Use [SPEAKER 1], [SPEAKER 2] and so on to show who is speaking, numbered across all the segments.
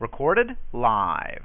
[SPEAKER 1] Recorded live.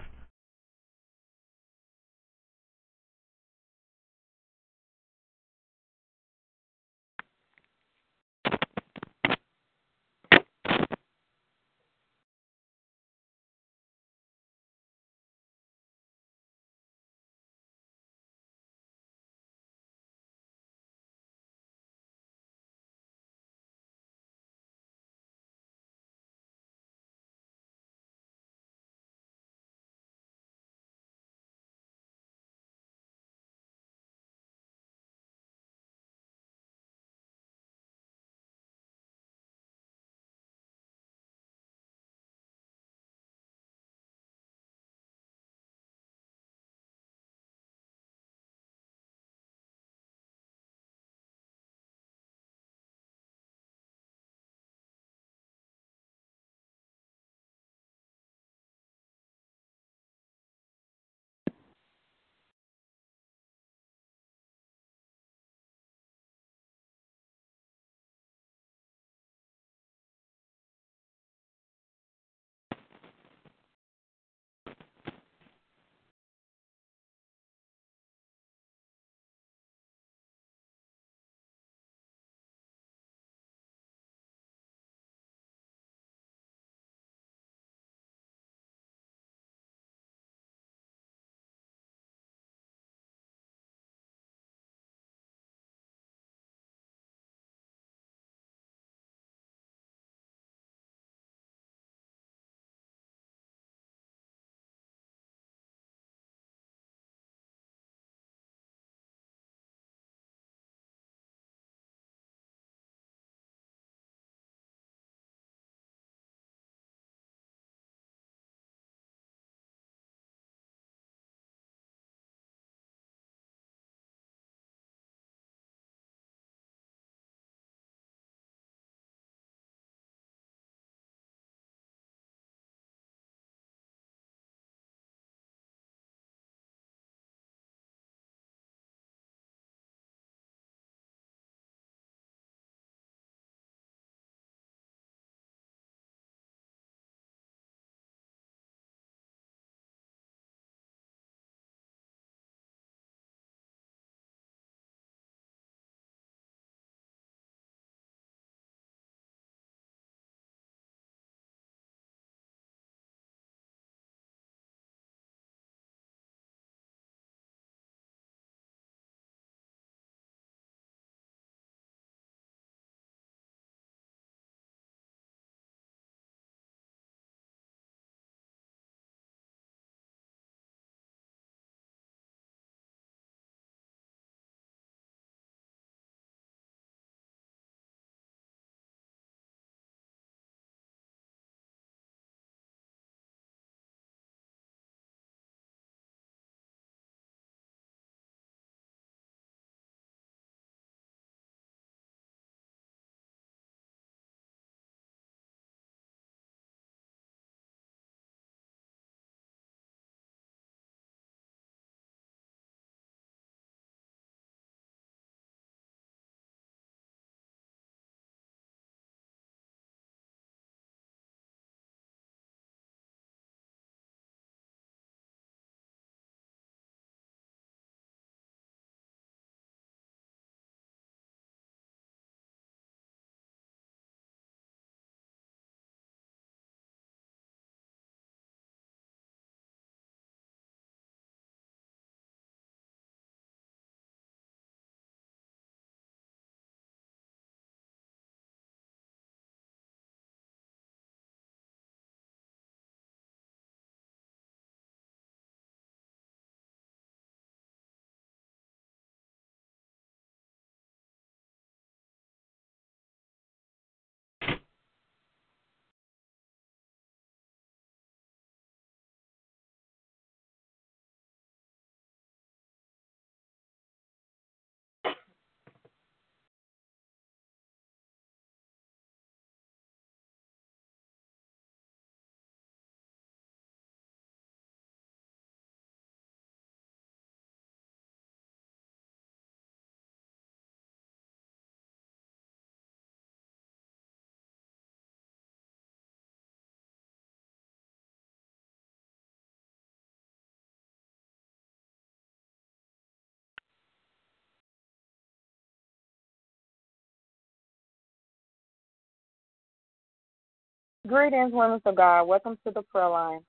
[SPEAKER 2] Greetings, women of God. Welcome to the prayer line.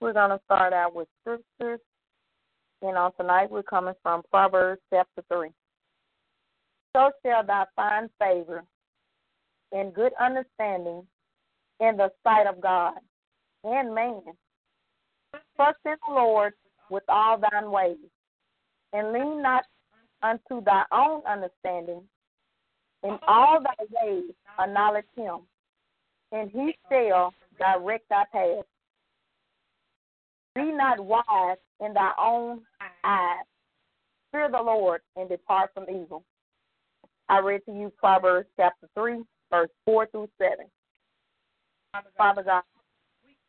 [SPEAKER 2] We're going to start out with scriptures. And on tonight, we're coming from Proverbs chapter 3. So shall thou find favor and good understanding in the sight of God and man. Trust in the Lord with all thine ways, and lean not unto thy own understanding. In all thy ways acknowledge him, and he shall direct thy path. Be not wise in thy own eyes. Fear the Lord and depart from evil. I read to you Proverbs chapter 3, verse 4 through 7. Father God,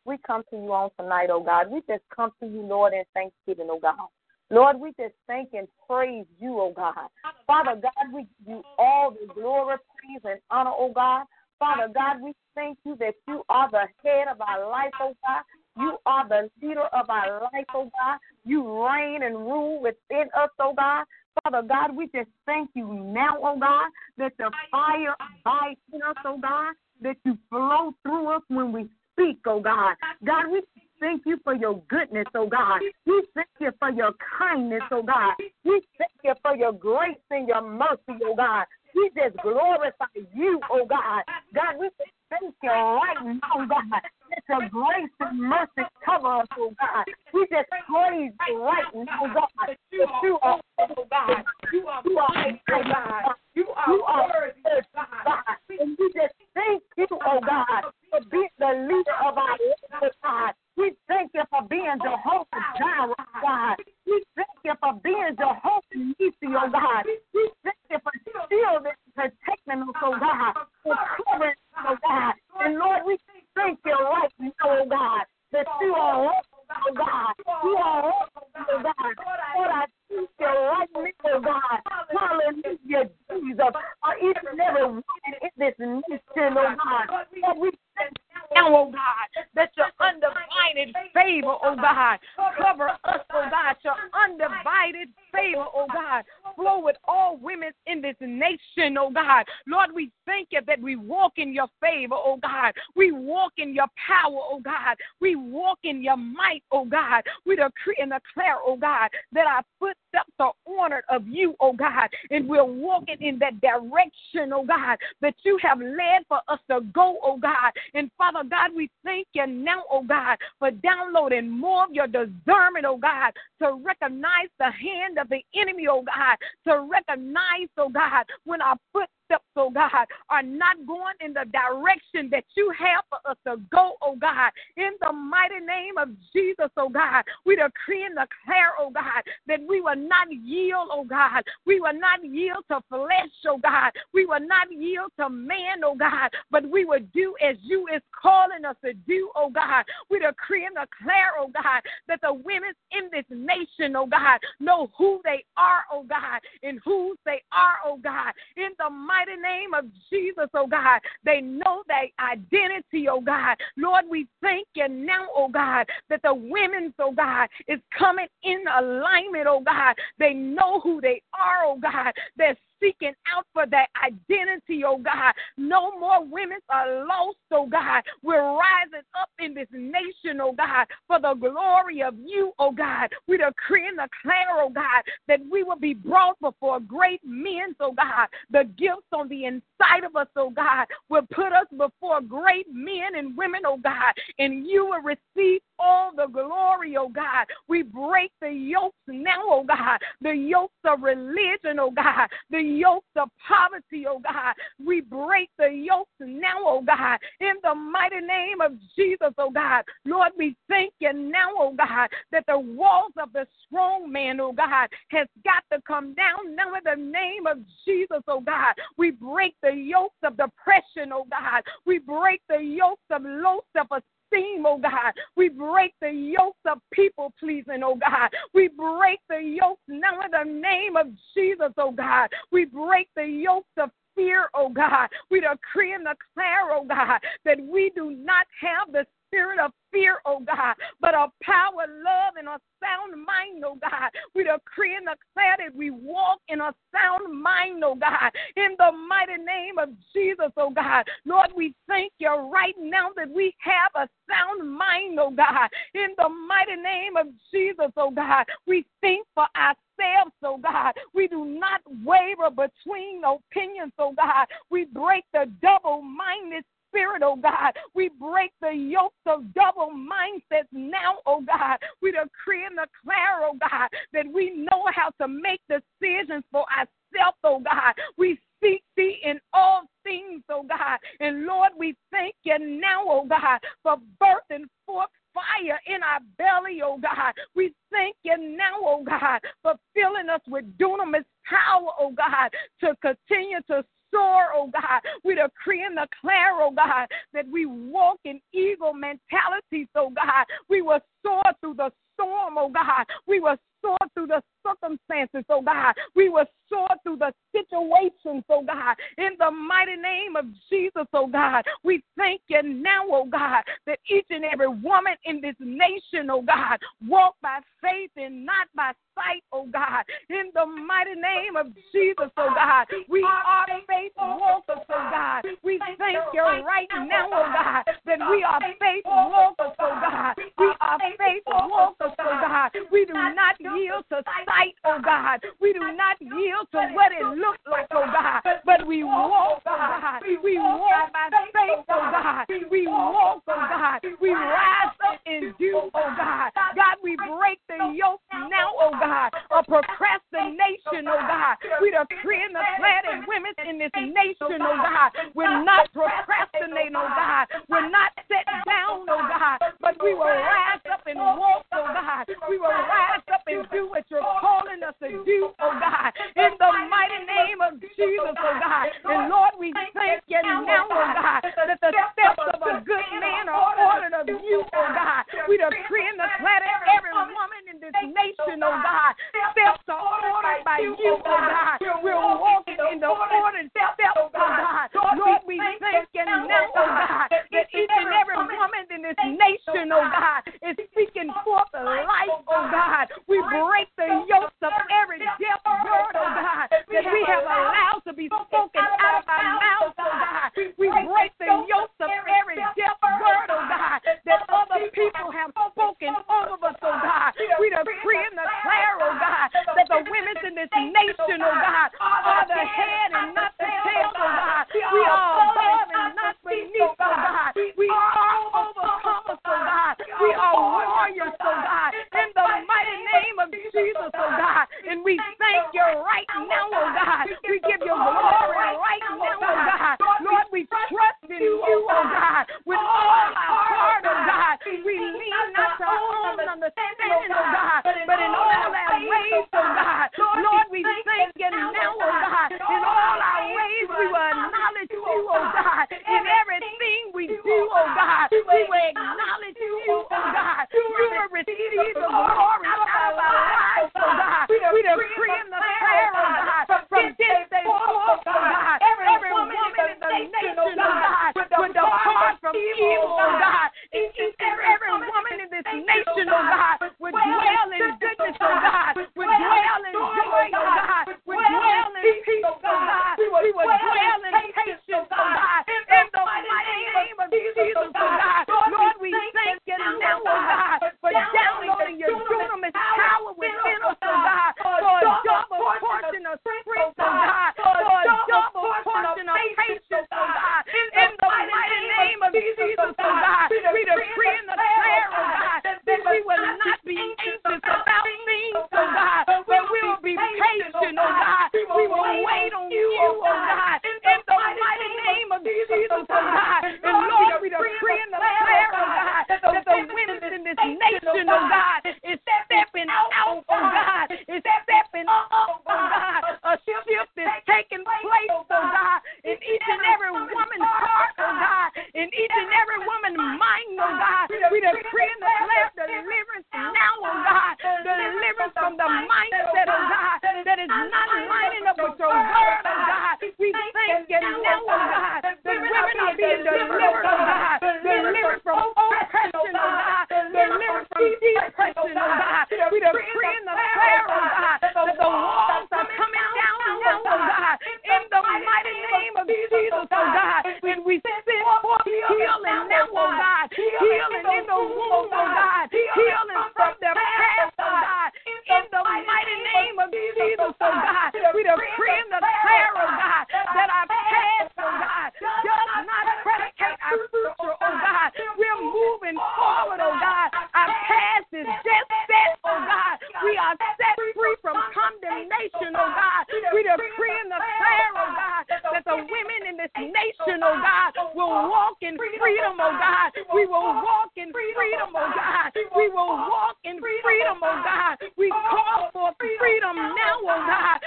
[SPEAKER 2] we come to you on tonight, oh God. We just come to you, Lord, in thanksgiving, oh God. Lord, we just thank and praise you, oh God. Father God, we give you all the glory, praise, and honor, oh God. Father God, we thank you that you are the head of our life, oh God. You are the leader of our life, oh God. You reign and rule within us, oh God. Father God, we just thank you now, oh God, that the fire abides in us, oh God, that you flow through us when we speak, oh God. God, we thank you for your goodness, oh God. We thank you for your kindness, oh God. We thank you for your grace and your mercy, oh God. We just glorify you, oh God. God, we just thank you right now, God. Let your grace and mercy cover us, oh God. We just praise you right now, God. You are, oh God. You are, you are, oh God. You are, you are worthy, God. And we just thank you, oh God, for being the leader of our life, oh, oh, God. We thank you for being Jehovah Jireh, God. We thank you for being Jehovah Nissi, oh God. We thank you for shielding, protecting us, oh God, for covering us, oh God. And Lord, we thank you right now, oh God, that you are oh God. You are oh God. Lord, I thank you right now, oh God. Hallelujah, Jesus. Each and every one in this nation, oh God. Lord, we thank now, oh God, that your undivided favor, oh God, cover us, oh God, your undivided favor, oh God, flow with all women in this nation, oh God. Lord, we thank you that we walk in your favor, oh God. We walk in your power, oh God. We walk in your might, oh God. We decree and declare, oh God, that our footsteps are honored of you, oh God, and we're walking in that direction, oh God, that you have led for us to go, oh God. And Father God, we thank you now, oh God, for downloading more of your discernment, oh God, to recognize the hand of the enemy, oh God, to recognize, oh God, when our footsteps, oh God, are not going in the direction that you have for us to go, oh God. In the mighty name of Jesus, oh God, we decree and declare, oh God, that we will not yield, oh God. We will not yield to flesh, oh God. We will not yield to man, oh God, but we will do as you is calling us to do, oh God. We decree and declare, oh God, that the women in this nation, oh God, know who they are, oh God, and whose they are, oh God. In the mighty name of Jesus, oh God, they know their identity, oh God. Lord, we thank you now, oh God, that the women's, oh God, is coming in alignment, oh God. They know who they are, oh God. They're seeking out for that identity, oh God. No more women are lost, oh God. We're rising up in this nation, oh God, for the glory of you, oh God. We decree and declare, oh God, that we will be brought before great men, oh God. The gifts on the inside of us, oh God, will put us before great men and women, oh God, and you will receive all the glory, oh God. We break the yokes now, oh God, the yokes of religion, oh God, the yokes of poverty, oh God. We break the yokes now, oh God, in the mighty name of Jesus, oh God. Lord, we thank you now, oh God, that the walls of the strong man, oh God, has got to come down now in the name of Jesus, oh God. We break the yokes of depression, oh God. We break the yokes of low self esteem esteem, oh God. We break the yokes of people pleasing, oh God. We break the yokes now in the name of Jesus, oh God. We break the yokes of fear, oh God. We decree and declare, oh God, that we do not have the spirit of fear, oh God, but a power, love, and a sound mind, oh God. We decree and declare that we walk in a sound mind, oh God, in the mighty name of Jesus, oh God. Lord, we thank you right now that we have a sound mind, oh God, in the mighty name of Jesus, oh God. We think for ourselves, oh God. We do not waver between opinions, oh God. We break the double minded spirit, oh God. We break the yokes of double mindsets now, oh God. We decree and declare, oh God, that we know how to make decisions for ourselves, oh God. We seek thee in all things, oh God. And Lord, we thank you now, oh God, for birthing forth fire in our belly, oh God. We thank you now, oh God, for filling us with dunamis power, oh God, to continue to soar, oh God. We decree and declare, oh God, that we walk in eagle mentality, oh God. We will soar through the storm, oh God. We will soar through the circumstances, oh God. We will soar through the situations, oh God. In the mighty name of Jesus, oh God, we thank you now, oh God, that each and every woman in this nation, oh God, walk by faith and not by sight, oh God. In the mighty name of Jesus, oh God, we are faith walkers, oh God. We thank you right now, oh God, that we are faith walkers, oh God. We are faith walkers, oh God. We do not yield to sight, oh God. We do not yield to what it looks like, oh God, but we walk, oh God. We walk by faith, oh God. We walk, oh God. We rise God, walk in freedom, freedom oh God. We oh, call for freedom, freedom now, oh God.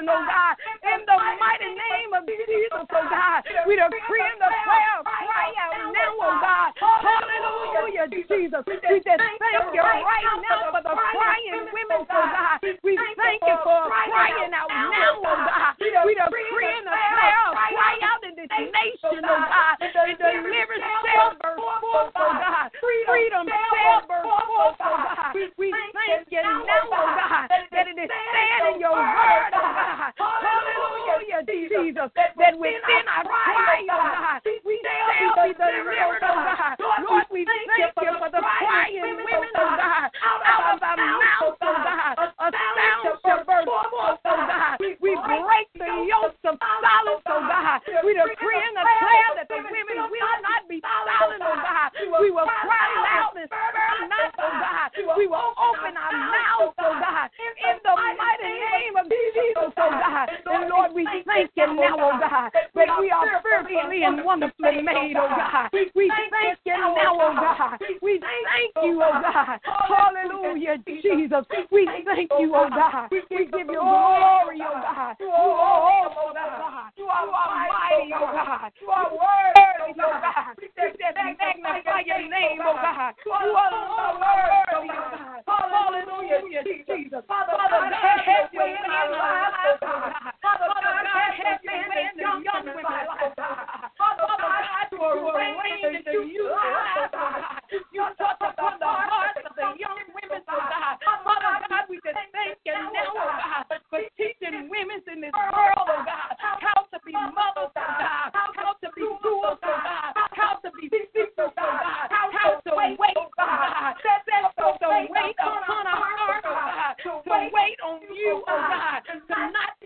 [SPEAKER 2] children, oh God, in the mighty name of Jesus, oh God. We decree in the prayer of prayer now, oh God. Hallelujah, Jesus. We just thank you right now for the crying women, oh God. We thank you now, oh God, that we are fearfully and wonderfully made, oh God. We thank you now, oh God. We thank you, oh God. Hallelujah, Jesus. We thank you, oh God. We give you glory, oh God. You are awesome, God. You are mighty, oh God. You are worthy, oh God. We magnify your name, oh God. You are so worthy, oh God. Hallelujah, Jesus. Father, God, have your way in our lives, oh God. Father God, I have been young with my life. Father God, You upon the hearts of the young women, God. Father God, we thank you God, for teaching women in this world, God, how to be mothers, God, how to be God, how to be God, how to wait, God. Upon our God, to wait on you, oh God, to not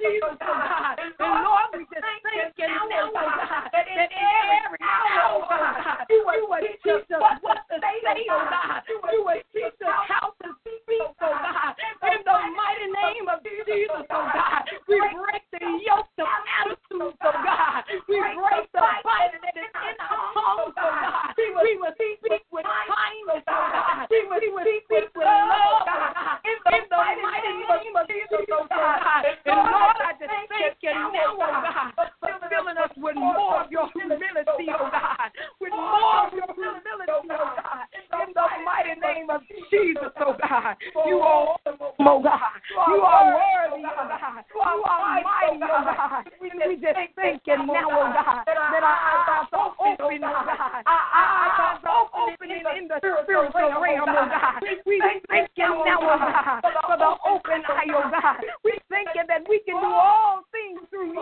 [SPEAKER 2] Jesus, oh God.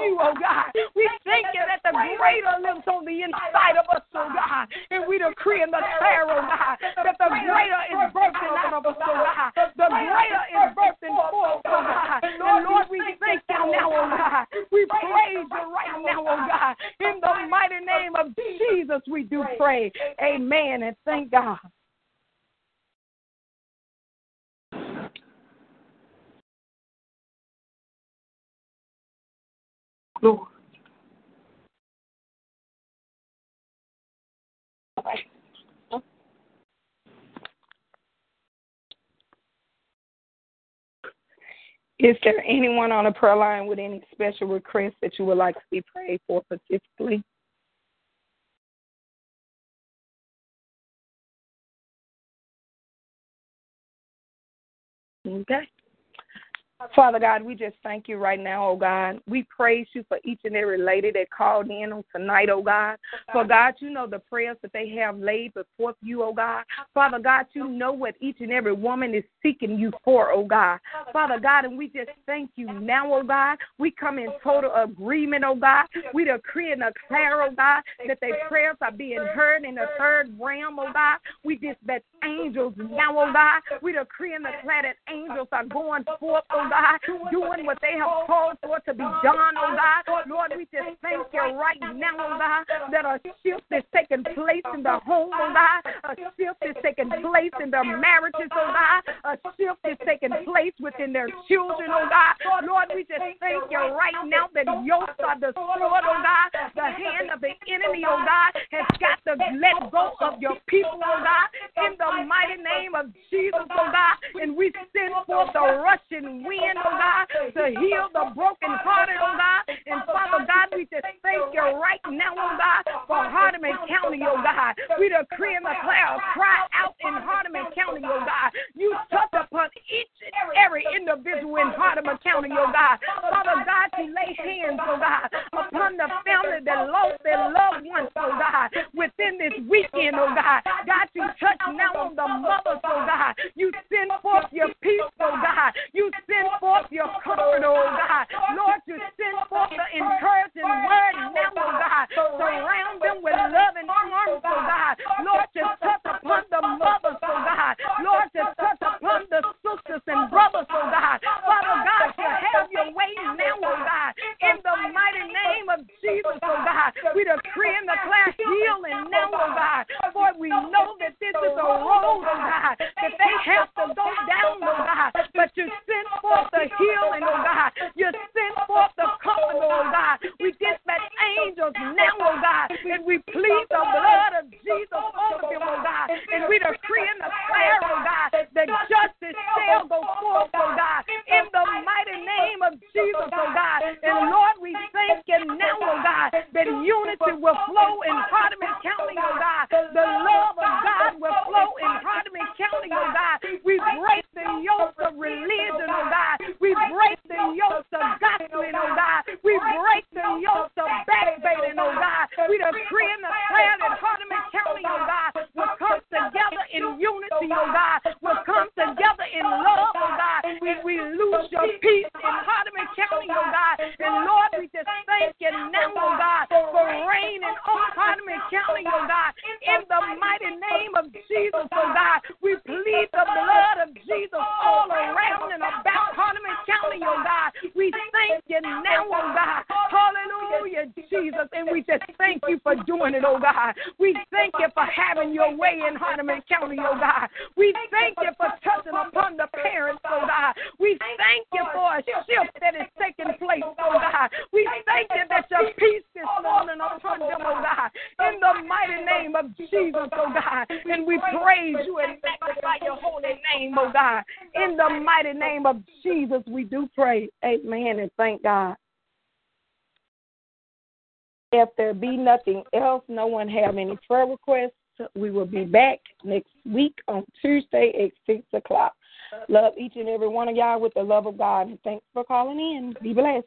[SPEAKER 2] You, oh God. We thank you that the greater lives on the inside of us, oh God. And we decree and declare, oh God, that the greater is birthed out of us, oh, oh God. The greater is birthing forth, oh, oh God. And Lord, we thank you oh now, oh God. We praise you right now, oh God. In the mighty name of Jesus, we do pray. Amen. And thank God. Lord. Is there anyone on the prayer line with any special requests that you would like to be prayed for specifically? Okay. Father God, we just thank you right now, oh God. We praise you for each and every lady that called in on tonight, oh God. For God, you know the prayers that they have laid before you, oh God. Father God, you know what each and every woman is seeking you for, oh God. Father God, and we just thank you now, oh God. We come in total agreement, oh God. We decree and declare, oh God, that their prayers are being heard in the third realm, oh God. We dispatch angels now, oh God. We decree and declare that angels are going forth, oh God, doing what they have called for to be done, oh God. Lord, we just thank you right now, oh God, that a shift is taking oh place in the home, oh God. A shift is taking place in their marriages, oh God. A shift is taking place within their children, oh God. Lord, we just thank you right now that yokes are destroyed, oh God. The hand of the enemy, oh God, has got to let go of your people, oh God, in the mighty name of Jesus, oh God. And we send forth the rushing wind in, oh God, to heal the brokenhearted, oh God. And Father God, we just thank you right now, oh God, for Hardeman County, oh God. We decree and declare, cry out in Hardeman County, oh God. You touch every individual in Hardeman County, oh God. Father God, you lay hands, oh God, upon the family that lost their loved ones, oh God, within this weekend, oh God. God, you touch now on the mothers, oh God. You send forth your peace, oh God. You send send forth your comfort, oh God. Plead the blood of Jesus over them, oh God. And we decree in the prayer, oh God, you for having your way in Hardeman County, oh God. We thank you for touching upon the parents, oh, oh, oh God. We thank you for a shift that is taking place, oh, oh God. We thank you that your peace is falling upon them, oh God. In the mighty name of Jesus, oh God. And we praise you and magnify your holy name, oh God. In the mighty name of Jesus. Jesus, we do pray. Amen and thank God. If there be nothing else, no one have any prayer requests, we will be back next week on Tuesday at 6 o'clock. Love each and every one of y'all with the love of God. And thanks for calling in. Be blessed.